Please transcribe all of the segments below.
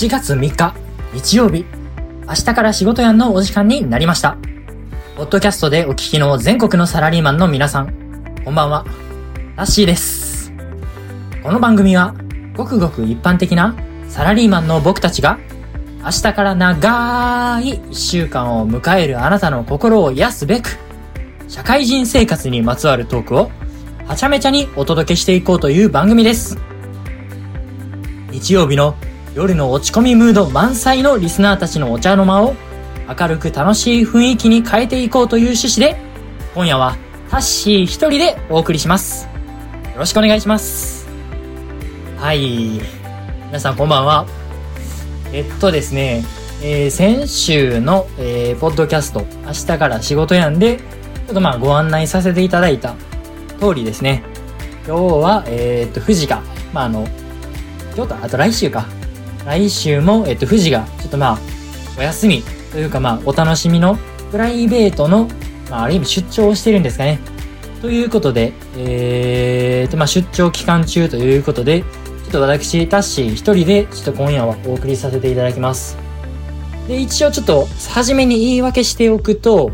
7月3日、日曜日、明日から仕事やんのお時間になりました。ポッドキャストでお聞きの全国のサラリーマンの皆さん、こんばんは、ラッシーです。この番組は、ごくごく一般的なサラリーマンの僕たちが、明日から長い一週間を迎えるあなたの心を癒すべく、社会人生活にまつわるトークを、はちゃめちゃにお届けしていこうという番組です。日曜日の夜の落ち込みムード満載のリスナーたちのお茶の間を明るく楽しい雰囲気に変えていこうという趣旨で今夜はタッシー一人でお送りします。よろしくお願いします。はい。皆さんこんばんは。えっとですね、えー先週の、えーポッドキャスト明日から仕事やんでちょっとまあご案内させていただいた通りですね。今日は、えーっと、富士が、まあ、あの、今日と、あと来週か。来週も、えっと、富士が、ちょっとまあ、お休みというかまあ、お楽しみのプライベートの、まあ、ある意味出張をしてるんですかね。ということで、えーと、まあ、出張期間中ということで、ちょっと私、タッシー一人で、ちょっと今夜はお送りさせていただきます。で、一応ちょっと、初めに言い訳しておくと、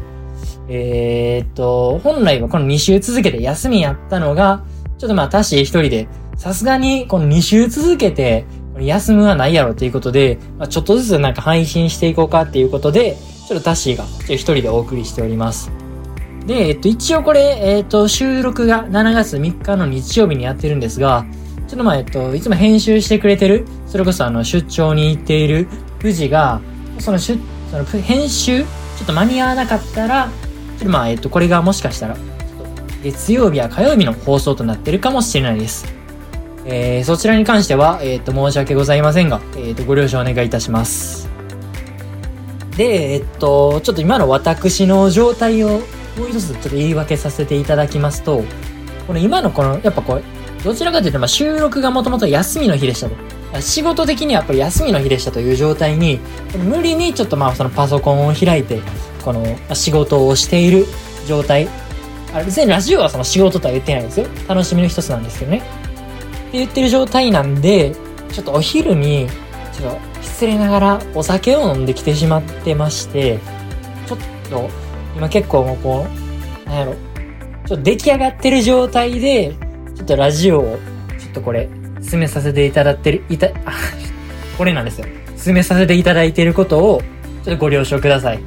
えーっと、本来はこの2週続けて休みやったのが、ちょっとまあ、タッシー一人で、さすがにこの2週続けて、休むはないやろということで、まあ、ちょっとずつなんか配信していこうかっていうことで、ちょっとタッシーが一人でお送りしております。で、えっと、一応これ、えっと、収録が7月3日の日曜日にやってるんですが、ちょっとまあ、えっと、いつも編集してくれてる、それこそあの、出張に行っている富士が、その出、その編集、ちょっと間に合わなかったら、ちょっとまあ、えっと、これがもしかしたら、月曜日や火曜日の放送となってるかもしれないです。えー、そちらに関しては、えっ、と、申し訳ございませんが、えっ、と、ご了承お願いいたします。で、えっと、ちょっと今の私の状態をもう一つちょっと言い訳させていただきますと、この今のこの、やっぱこれ、どちらかというと、まあ、収録がもともと休みの日でしたと。仕事的にはこれ休みの日でしたという状態に、無理にちょっとまあそのパソコンを開いて、この仕事をしている状態。あれ別にラジオはその仕事とは言ってないですよ。楽しみの一つなんですけどね。って言ってる状態なんで、ちょっとお昼に、ちょっと失礼ながらお酒を飲んできてしまってまして、ちょっと今結構もうこう、なんやろ、ちょっと出来上がってる状態で、ちょっとラジオを、ちょっとこれ、進めさせていただってる、いた、あ、これなんですよ。進めさせていただいてることを、ちょっとご了承ください。っ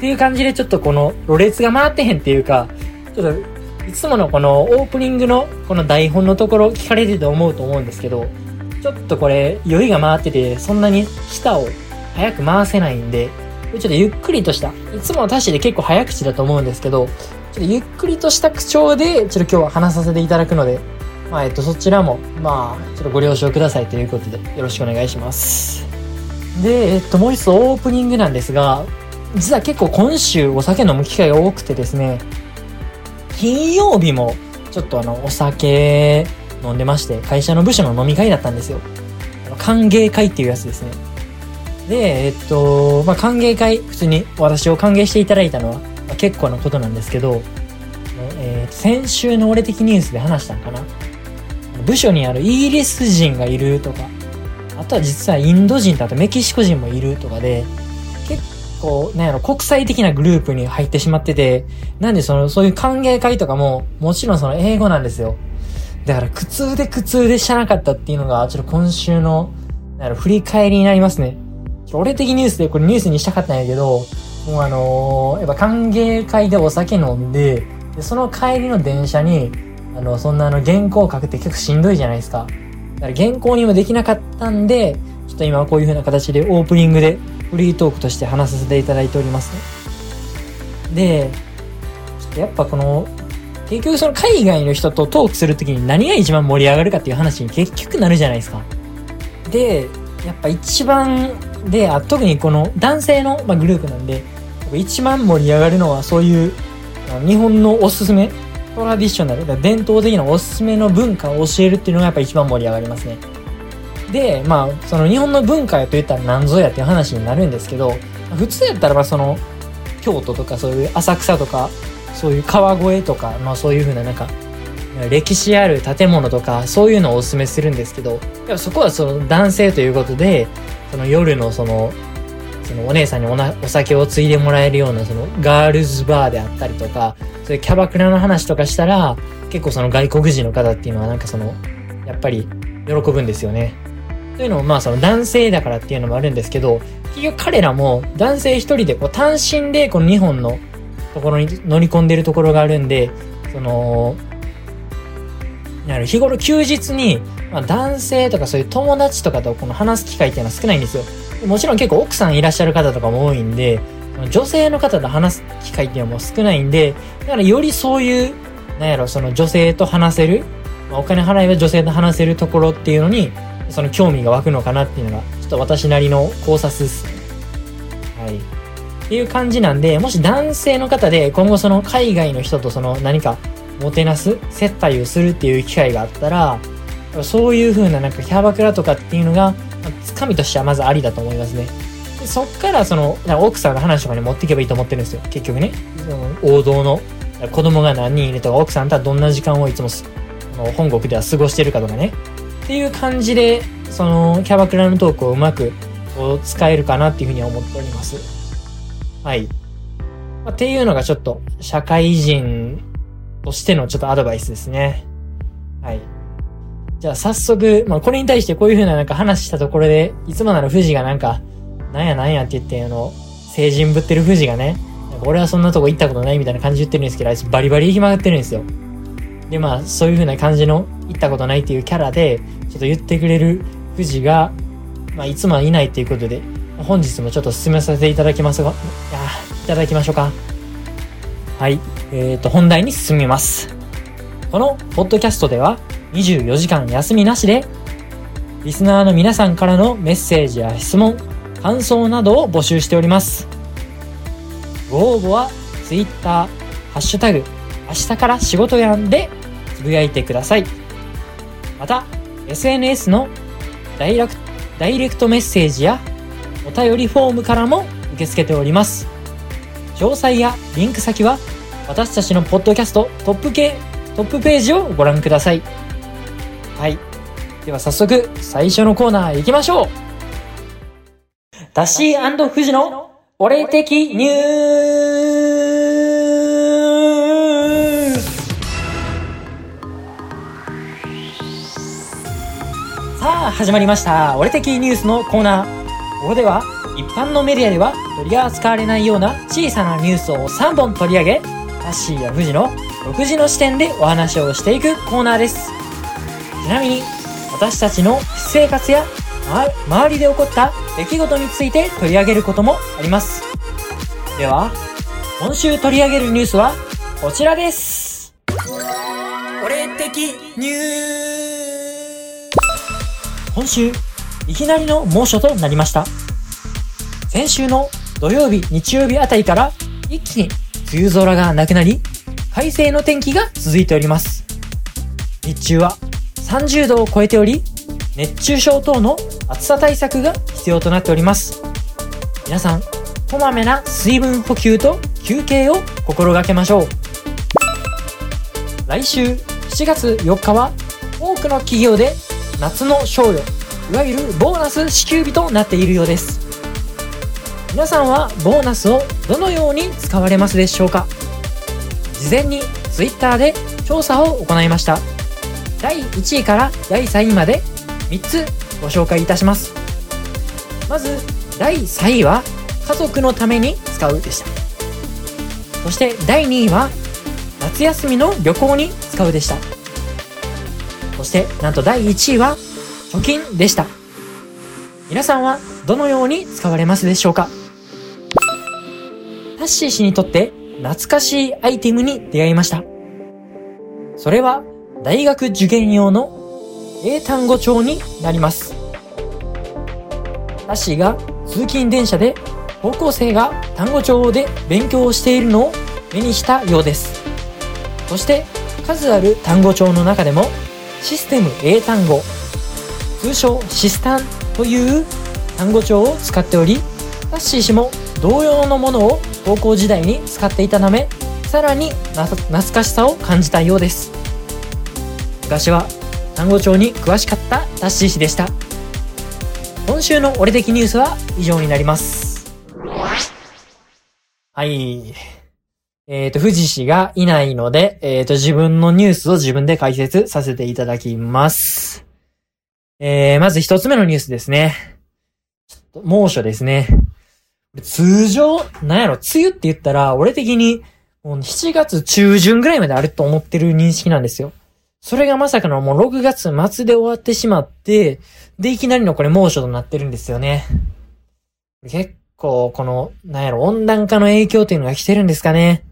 ていう感じで、ちょっとこの、ろれつが回ってへんっていうか、ちょっと、いつものこのオープニングのこの台本のところ聞かれてると思うと思うんですけど、ちょっとこれ、酔いが回ってて、そんなに舌を早く回せないんで、ちょっとゆっくりとした、いつものタッシーで結構早口だと思うんですけど、ちょっとゆっくりとした口調で、ちょっと今日は話させていただくので、まあ、えっと、そちらも、まあ、ちょっとご了承くださいということで、よろしくお願いします。で、えっと、もう一つオープニングなんですが、実は結構今週お酒飲む機会が多くてですね、金曜日もちょっとあの、お酒飲んでまして、会社の部署の飲み会だったんですよ。歓迎会っていうやつですね。で、えっと、まあ、歓迎会、普通に私を歓迎していただいたのは、結構なことなんですけど、えー先週の俺的ニュースで話したんかな部署にあるイギリス人がいるとか、あとは実はインド人とあとメキシコ人もいるとかで、結構、なんやろ、国際的なグループに入ってしまってて、なんでその、そういう歓迎会とかも、もちろんその英語なんですよ。だから苦痛で苦痛で知らなかったっていうのが、ちょっと今週の、なんやろ、振り返りになりますね。俺的ニュースでこれニュースにしたかったんやけど、もうあのーやっぱ歓迎会でお酒飲んで、でその帰りの電車に、あの、そんなあの原稿を書くって結構しんどいじゃないですか。だから原稿にもできなかったんで、ちょっと今はこういう風な形でオープニングでフリートークとして話させていただいておりますね。で、ちょっとやっぱこの、結局その海外の人とトークするときに何が一番盛り上がるかっていう話に結局なるじゃないですか。で、やっぱ一番で、あ特にこの男性の、まあ、グループなんで、一番盛り上がるのはそういう日本のおすすめ、トラディショナル、伝統的なおすすめの文化を教えるっていうのがやっぱ一番盛り上がりますね。で、まあ、その日本の文化やと言ったら何ぞやっていう話になるんですけど、普通やったらまあその、京都とかそういう浅草とか、そういう川越とか、まあそういうふうななんか、歴史ある建物とかそういうのをお勧めするんですけどそこはその男性ということでその夜のそのそのお姉さんにおなお酒を継いでもらえるようなそのガールズバーであったりとかそういうキャバクラの話とかしたら結構その外国人の方っていうのはなんかそのやっぱり喜ぶんですよね。というのもまあその男性だからっていうのもあるんですけど結局彼らも男性一人でこう単身でこの日本のところに乗り込んでるところがあるんでその日頃休日に、まあ、男性とかそういう友達とかとこの話す機会っていうのは少ないんですよ。もちろん結構奥さんいらっしゃる方とかも多いんで、女性の方と話す機会っていうのも少ないんで、だからよりそういう、なんやろ、その女性と話せる、お金払えば女性と話せるところっていうのに、その興味が湧くのかなっていうのが、ちょっと私なりの考察ですね。はい。っていう感じなんで、もし男性の方で今後その海外の人とその何かもてなす、接待をするっていう機会があったら、そういう風ななんかキャバクラとかっていうのが、つかみとしてはまずありだと思いますね。そっからその、奥さんの話とかに持っていけばいいと思ってるんですよ。結局ね。王道の、子供が何人いるとか、奥さんとはどんな時間をいつも本国では過ごしてるかとかね。っていう感じで、その、キャバクラのトークをうまく使えるかなっていうふうには思っております。はい。まあ、っていうのがちょっと、社会人としてのちょっとアドバイスですね。はい。じゃあ早速、まあこれに対してこういう風ななんか話したところで、いつもなら富士がなんか、なんやなんやって言って、あの、成人ぶってる富士がね、俺はそんなとこ行ったことないみたいな感じ言ってるんですけど、あいつバリバリ暇がってるんですよ。で、まあそういう風な感じの行ったことないっていうキャラで、ちょっと言ってくれる富士が、まあいつもはいないっていうことで、本日もちょっと進めさせていただきますが、いやいただきましょうか。はい。えっ、ー、と、本題に進みます。このポッドキャストでは24時間休みなしで、リスナーの皆さんからのメッセージや質問、感想などを募集しております。ご応募は Twitter、ハッシュタグ、明日から仕事やんでぶやいてください。また、SNS のダイレクトメッセージやお便りフォームからも受け付けております。詳細やリンク先は私たちのポッドキャストトップ系トップページをご覧ください。はい。では早速最初のコーナー行きましょうダッシー富士の俺的ニュースあ始まりました俺的ニュースのコーナーここでは一般のメディアでは取り扱われないような小さなニュースを3本取り上げ、タッシーや富士の独自の視点でお話をしていくコーナーです。ちなみに、私たちの私生活や周りで起こった出来事について取り上げることもあります。では、今週取り上げるニュースはこちらです。俺的ニュー今週、いきなりの猛暑となりました。先週の土曜日、日曜日あたりから一気に梅雨空がなくなり、快晴の天気が続いております。日中は30度を超えており、熱中症等の暑さ対策が必要となっております。皆さん、こまめな水分補給と休憩を心がけましょう。来週7月4日は多くの企業で夏の賞与、いわゆるボーナス支給日となっているようです。皆さんはボーナスをどのように使われますでしょうか？事前に Twitter で調査を行いました。第1位から第3位まで3つご紹介いたします。まず第3位は家族のために使うでした。そして第2位は夏休みの旅行に使うでした。してなんと第1位は貯金でした皆さんはどのように使われますでしょうか？タッシー氏にとって懐かしいアイテムに出会いました。それは大学受験用の英単語帳になります。タッシーが通勤電車で高校生が単語帳で勉強をしているのを目にしたようです。そして数ある単語帳の中でもシステム英単語、通称シスタンという単語帳を使っており、タッシー氏も同様のものを高校時代に使っていたためさらに懐かしさを感じたようです昔は単語帳に詳しかったタッシー氏でした。今週の俺的ニュースは以上になります。はい。えっ、ー、と、富士氏がいないので、えっ、ー、と、自分のニュースを自分で解説させていただきます。えー、まず一つ目のニュースですね。ちょっと猛暑ですね。通常、なんやろ、梅雨って言ったら、俺的に、もう7月中旬ぐらいまであると思ってる認識なんですよ。それがまさかのもう6月末で終わってしまって、で、いきなりのこれ猛暑となってるんですよね。結構、この、なんやろ、温暖化の影響っていうのが来てるんですかね。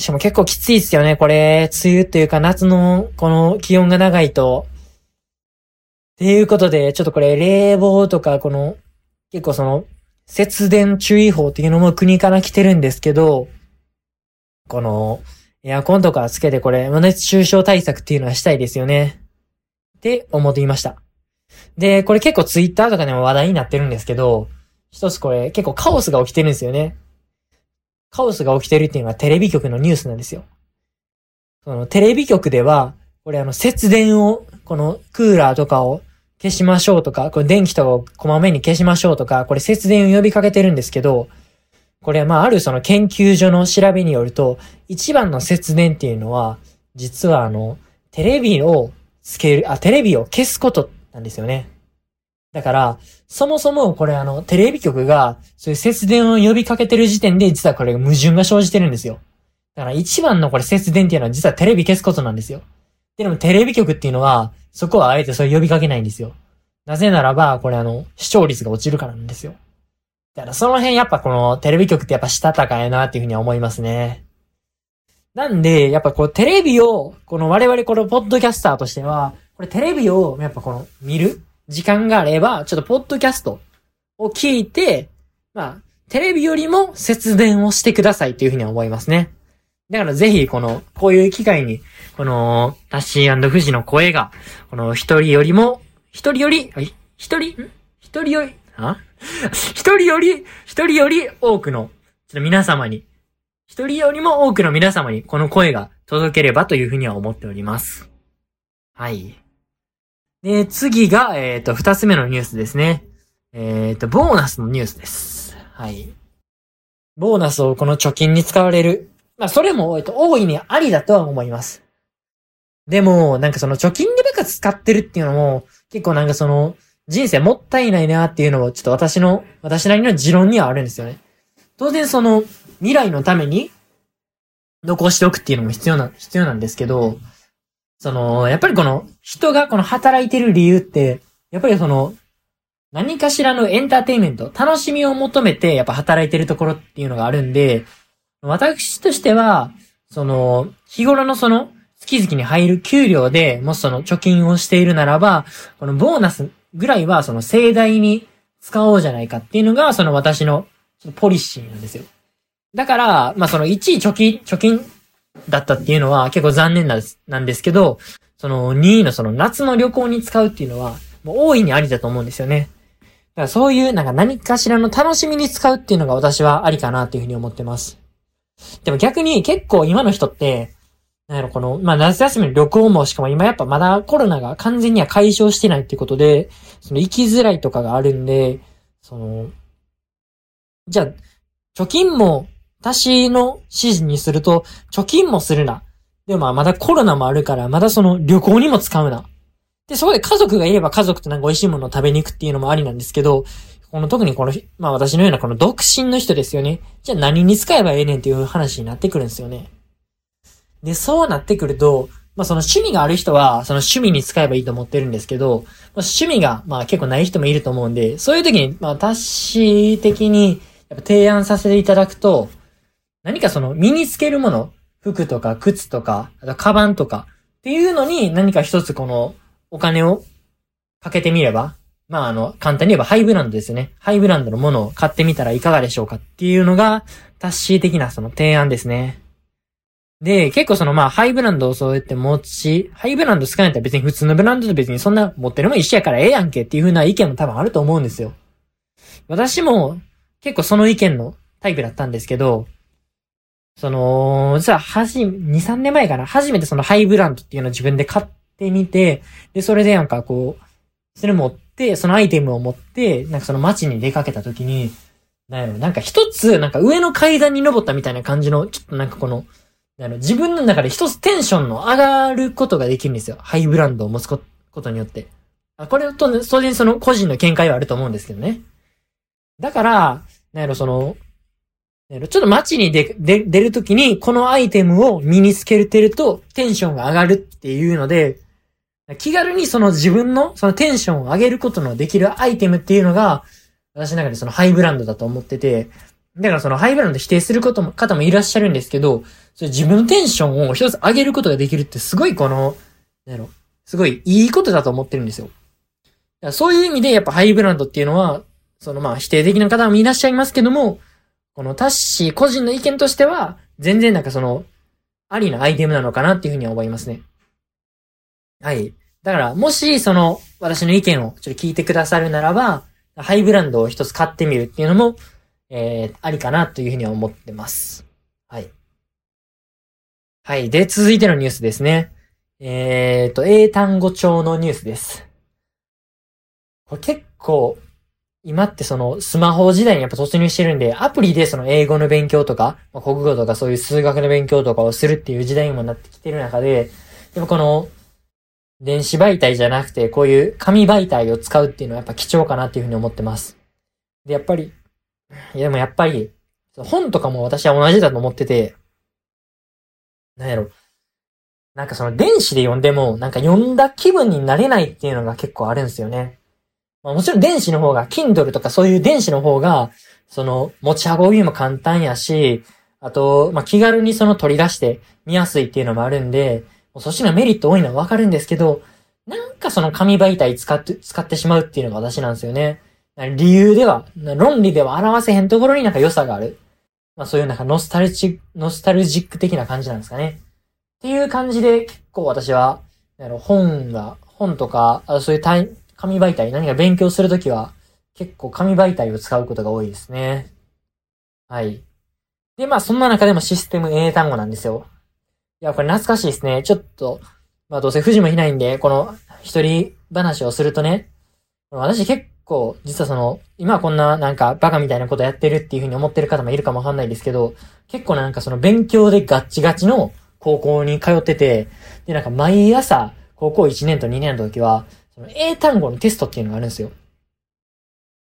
しかも結構きついですよね、これ。梅雨というか夏のこの気温が長いと。っていうことで、ちょっとこれ冷房とか、この、結構その、節電注意報っていうのも国から来てるんですけど、この、エアコンとかつけてこれ、熱中症対策っていうのはしたいですよね。って思っていました。で、これ結構ツイッターとかでも話題になってるんですけど、一つこれ結構カオスが起きてるんですよね。カオスが起きてるっていうのはテレビ局のニュースなんですよ。そのテレビ局では、これあの節電を、このクーラーとかを消しましょうとか、これ電気とかをこまめに消しましょうとか、これ節電を呼びかけてるんですけど、これはまああるその研究所の調べによると、一番の節電っていうのは、実はあの、テレビをつける、あ、テレビを消すことなんですよね。だから、そもそもこれあの、テレビ局が、そういう節電を呼びかけてる時点で、実はこれ矛盾が生じてるんですよ。だから一番のこれ節電っていうのは実はテレビ消すことなんですよ。でもテレビ局っていうのは、そこはあえてそれ呼びかけないんですよ。なぜならば、これあの、視聴率が落ちるからなんですよ。だからその辺やっぱこのテレビ局ってやっぱしたたかやなっていうふうには思いますね。なんで、やっぱこうテレビを、この我々このポッドキャスターとしては、これテレビをやっぱこの見る時間があれば、ちょっとポッドキャストを聞いて、まあ、テレビよりも節電をしてくださいっていうふうに思いますね。だからぜひ、この、こういう機会に、この、タッシー富士の声が、この一人よりも、一人より、一人、一人より、あ？一人より、一人より多くの、ちょっと皆様に、一人よりも多くの皆様にこの声が届ければというふうには思っております。はい。で、次が、えっ、ー、と、二つ目のニュースですね。えっ、ー、と、ボーナスのニュースです。はい。ボーナスをこの貯金に使われる。まあ、それも、えっと、大いにありだとは思います。でも、なんかその貯金でばか使ってるっていうのも、結構なんかその、人生もったいないなっていうのも、ちょっと私の、私なりの持論にはあるんですよね。当然その、未来のために、残しておくっていうのも必要な、必要なんですけど、その、やっぱりこの、人がこの働いてる理由って、やっぱりその、何かしらのエンターテインメント、楽しみを求めて、やっぱ働いてるところっていうのがあるんで、私としては、その、日頃のその、月々に入る給料で、もしその貯金をしているならば、このボーナスぐらいはその盛大に使おうじゃないかっていうのが、その私のポリシーなんですよ。だから、まあその1位貯金、貯金だったっていうのは結構残念なんですなんですけど、その2位のその夏の旅行に使うっていうのは、もう大いにありだと思うんですよね。だからそういうなんか何かしらの楽しみに使うっていうのが私はありかなっていうふうに思ってます。でも逆に結構今の人って、なんやろ、この、まあ、夏休みの旅行も、しかも今やっぱまだコロナが完全には解消してないっていうことで、その行きづらいとかがあるんで、その、じゃあ、貯金も、私の指示にすると、貯金もするな。でもまあ、まだコロナもあるから、まだその旅行にも使うな。で、そこで家族がいれば家族となんか美味しいものを食べに行くっていうのもありなんですけど、この特にこの、まあ私のようなこの独身の人ですよね。じゃあ何に使えばええねんっていう話になってくるんですよね。で、そうなってくると、まあその趣味がある人は、その趣味に使えばいいと思ってるんですけど、まあ、趣味が、まあ結構ない人もいると思うんで、そういう時に、まあ私的に、やっぱ提案させていただくと、何かその身につけるもの、服とか靴とか、あとカバンとかっていうのに何か一つこのお金をかけてみれば、まああの、簡単に言えばハイブランドですよね。ハイブランドのものを買ってみたらいかがでしょうかっていうのが、タッシー的なその提案ですね。で、結構そのまあ、ハイブランドをそうやって持ち、ハイブランド使うんやったら別に普通のブランドと別にそんな持ってるもん一緒やからええやんけっていう風な意見も多分あると思うんですよ。私も結構その意見のタイプだったんですけど、その、実ははじ、2、3年前かな、初めてそのハイブランドっていうのを自分で買ってみて、で、それでなんかこう、それ持って、そのアイテムを持って、なんかその街に出かけた時に、なんやろ、なんか一つ、なんか上の階段に登ったみたいな感じの、ちょっとなんかこの、あの、自分の中で一つテンションの上がることができるんですよ。ハイブランドを持つことによって。あこれと、当然その個人の見解はあると思うんですけどね。だから、なんやろ、その、ちょっと街に出、出、るときに、このアイテムを身につけてると、テンションが上がるっていうので、気軽にその自分の、そのテンションを上げることのできるアイテムっていうのが、私の中でそのハイブランドだと思ってて、だからそのハイブランド否定することも、方もいらっしゃるんですけど、それ自分のテンションを一つ上げることができるってすごいこの、なんやろ、すごいいいことだと思ってるんですよ。そういう意味でやっぱハイブランドっていうのは、そのまあ否定的な方もいらっしゃいますけども、このタッシー個人の意見としては、全然なんかその、ありなアイテムなのかなっていうふうには思いますね。はい。だから、もし、その、私の意見をちょっと聞いてくださるならば、ハイブランドを一つ買ってみるっていうのも、えー、ありかなというふうには思ってます。はい。はい。で、続いてのニュースですね。えーと、英単語帳のニュースです。これ結構、今ってそのスマホ時代にやっぱ突入してるんで、アプリでその英語の勉強とか、まあ、国語とかそういう数学の勉強とかをするっていう時代にもなってきてる中で、でもこの電子媒体じゃなくて、こういう紙媒体を使うっていうのはやっぱ貴重かなっていうふうに思ってます。で、やっぱり、いやでもやっぱり、本とかも私は同じだと思ってて、なんやろ。なんかその電子で読んでも、なんか読んだ気分になれないっていうのが結構あるんですよね。まあ、もちろん電子の方が、Kindle とかそういう電子の方が、その持ち運びも簡単やし、あと、まあ、気軽にその取り出して見やすいっていうのもあるんで、もうそっちのメリット多いのはわかるんですけど、なんかその紙媒体使って、使ってしまうっていうのが私なんですよね。理由では、論理では表せへんところになんか良さがある。まあそういうなんかノスタルチノスタルジック的な感じなんですかね。っていう感じで結構私は、あの本が、本とか、そういう紙媒体、何か勉強するときは結構紙媒体を使うことが多いですね。はい。で、まあそんな中でもシステム英単語なんですよ。いや、これ懐かしいですね。ちょっと、まあどうせ富士もいないんで、この一人話をするとね、私結構、実はその、今こんななんかバカみたいなことやってるっていうふうに思ってる方もいるかもわかんないですけど、結構なんかその勉強でガッチガチの高校に通ってて、でなんか毎朝、高校1年と2年の時は、英単語のテストっていうのがあるんですよ。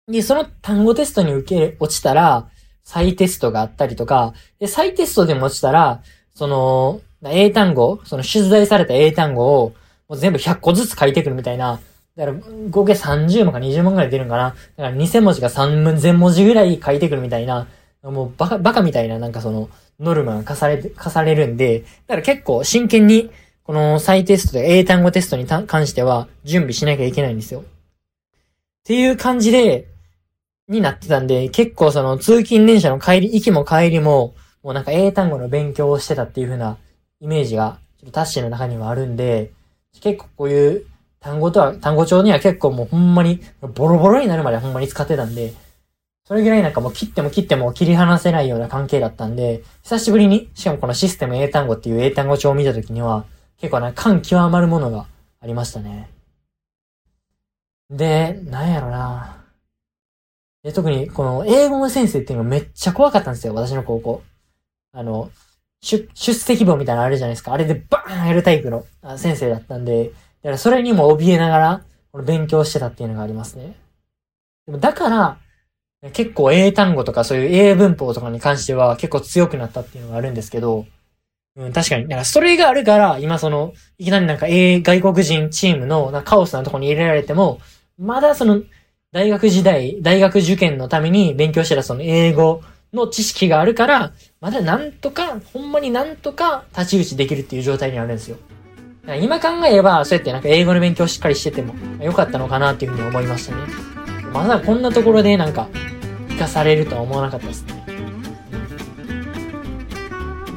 で、その単語テストに受け、落ちたら、再テストがあったりとか、で、再テストでも落ちたら、その、英単語、その出題された英単語を、もう全部100個ずつ書いてくるみたいな、だから合計30問か20問ぐらい出るんかな。だから2000文字が3000文字ぐらい書いてくるみたいな、もうバカ、バカみたいななんかその、ノルマが課され、課されるんで、だから結構真剣に、この再テストで英単語テストに関しては準備しなきゃいけないんですよ。っていう感じで、になってたんで、結構その通勤電車の帰り、行きも帰りも、もうなんか英単語の勉強をしてたっていう風なイメージが、ちょっとタッシーの中にはあるんで、結構こういう単語とは、単語帳には結構もうほんまに、ボロボロになるまでほんまに使ってたんで、それぐらいなんかもう切っても切っても切り離せないような関係だったんで、久しぶりに、しかもこのシステム英単語っていう英単語帳を見たときには、結構ね、感極まるものがありましたね。で、なんやろなで特に、この英語の先生っていうのめっちゃ怖かったんですよ、私の高校。あの、出、出席簿みたいなのあるじゃないですか。あれでバーンやるタイプの先生だったんで、だからそれにも怯えながら、この勉強してたっていうのがありますね。でもだから、結構英単語とかそういう英文法とかに関しては結構強くなったっていうのがあるんですけど、うん、確かに。だからそれがあるから、今その、いきなりなんか英外国人チームのなカオスなとこに入れられても、まだその、大学時代、大学受験のために勉強してたその英語の知識があるから、まだなんとか、ほんまになんとか立ち打ちできるっていう状態にあるんですよ。今考えれば、そうやってなんか英語の勉強しっかりしてても良かったのかなっていうふうに思いましたね。まだこんなところでなんか、活かされるとは思わなかったですね。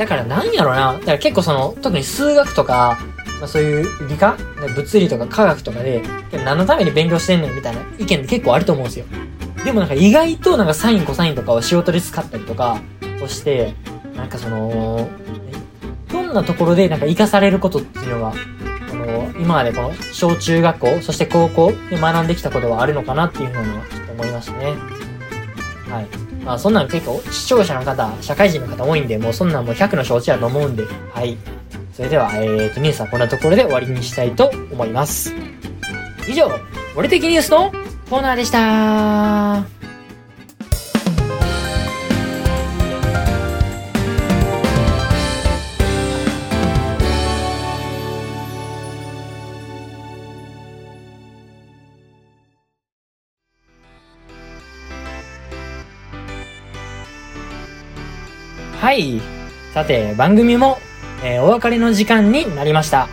だからなんやろな。だから結構その、特に数学とか、まあ、そういう理科物理とか科学とかで、何のために勉強してんのみたいな意見結構あると思うんですよ。でもなんか意外となんかサインコサインとかを仕事で使ったりとかをして、なんかその、どんなところでなんか活かされることっていうのは、あの、今までこの小中学校、そして高校で学んできたことはあるのかなっていうふうにはちょっと思いましたね。はい。まあそんなん結構視聴者の方、社会人の方多いんで、もうそんなんもう100の承知やと思うんで、はい。それでは、えーと、ニュースはこんなところで終わりにしたいと思います。以上、俺的ニュースのコーナーでした。はい。さて、番組も、えー、お別れの時間になりました。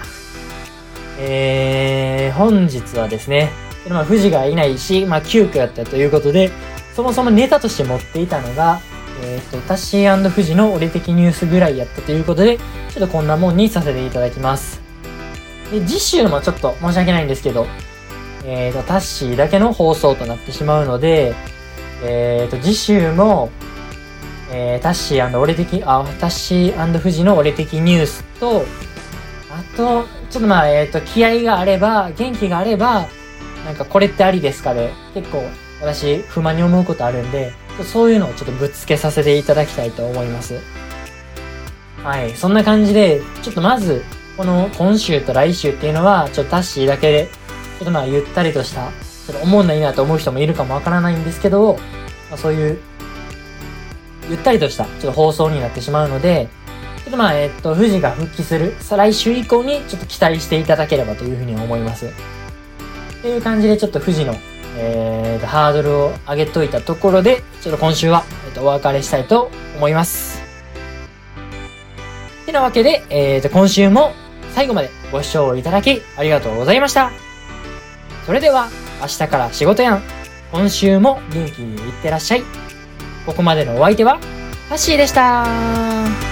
えー、本日はですね、まあ、富士がいないし、まあ、急遽やったということで、そもそもネタとして持っていたのが、えっ、ー、と、タッシー富士の俺的ニュースぐらいやったということで、ちょっとこんなもんにさせていただきます。で、次週もちょっと申し訳ないんですけど、えっ、ー、と、タッシーだけの放送となってしまうので、えっ、ー、と、次週も、えー、タッシー俺的、あ、タッシー富士の俺的ニュースと、あと、ちょっとまあ、えっ、ー、と、気合があれば、元気があれば、なんかこれってありですかで、結構私不満に思うことあるんで、そういうのをちょっとぶっつけさせていただきたいと思います。はい、そんな感じで、ちょっとまず、この今週と来週っていうのは、ちょっとタッシーだけで、ちょっとまあゆったりとした、ちょっと思んないなと思う人もいるかもわからないんですけど、まあ、そういうゆったりとしたちょっと放送になってしまうので、ちょっとまあ、えっと、富士が復帰する再来週以降にちょっと期待していただければというふうに思います。っていう感じでちょっと富士の、えー、と、ハードルを上げといたところで、ちょっと今週は、えっと、お別れしたいと思います。てなわけで、えー、と、今週も最後までご視聴いただきありがとうございました。それでは、明日から仕事やん。今週も元気にいってらっしゃい。ここまでのお相手は、ハッシーでした。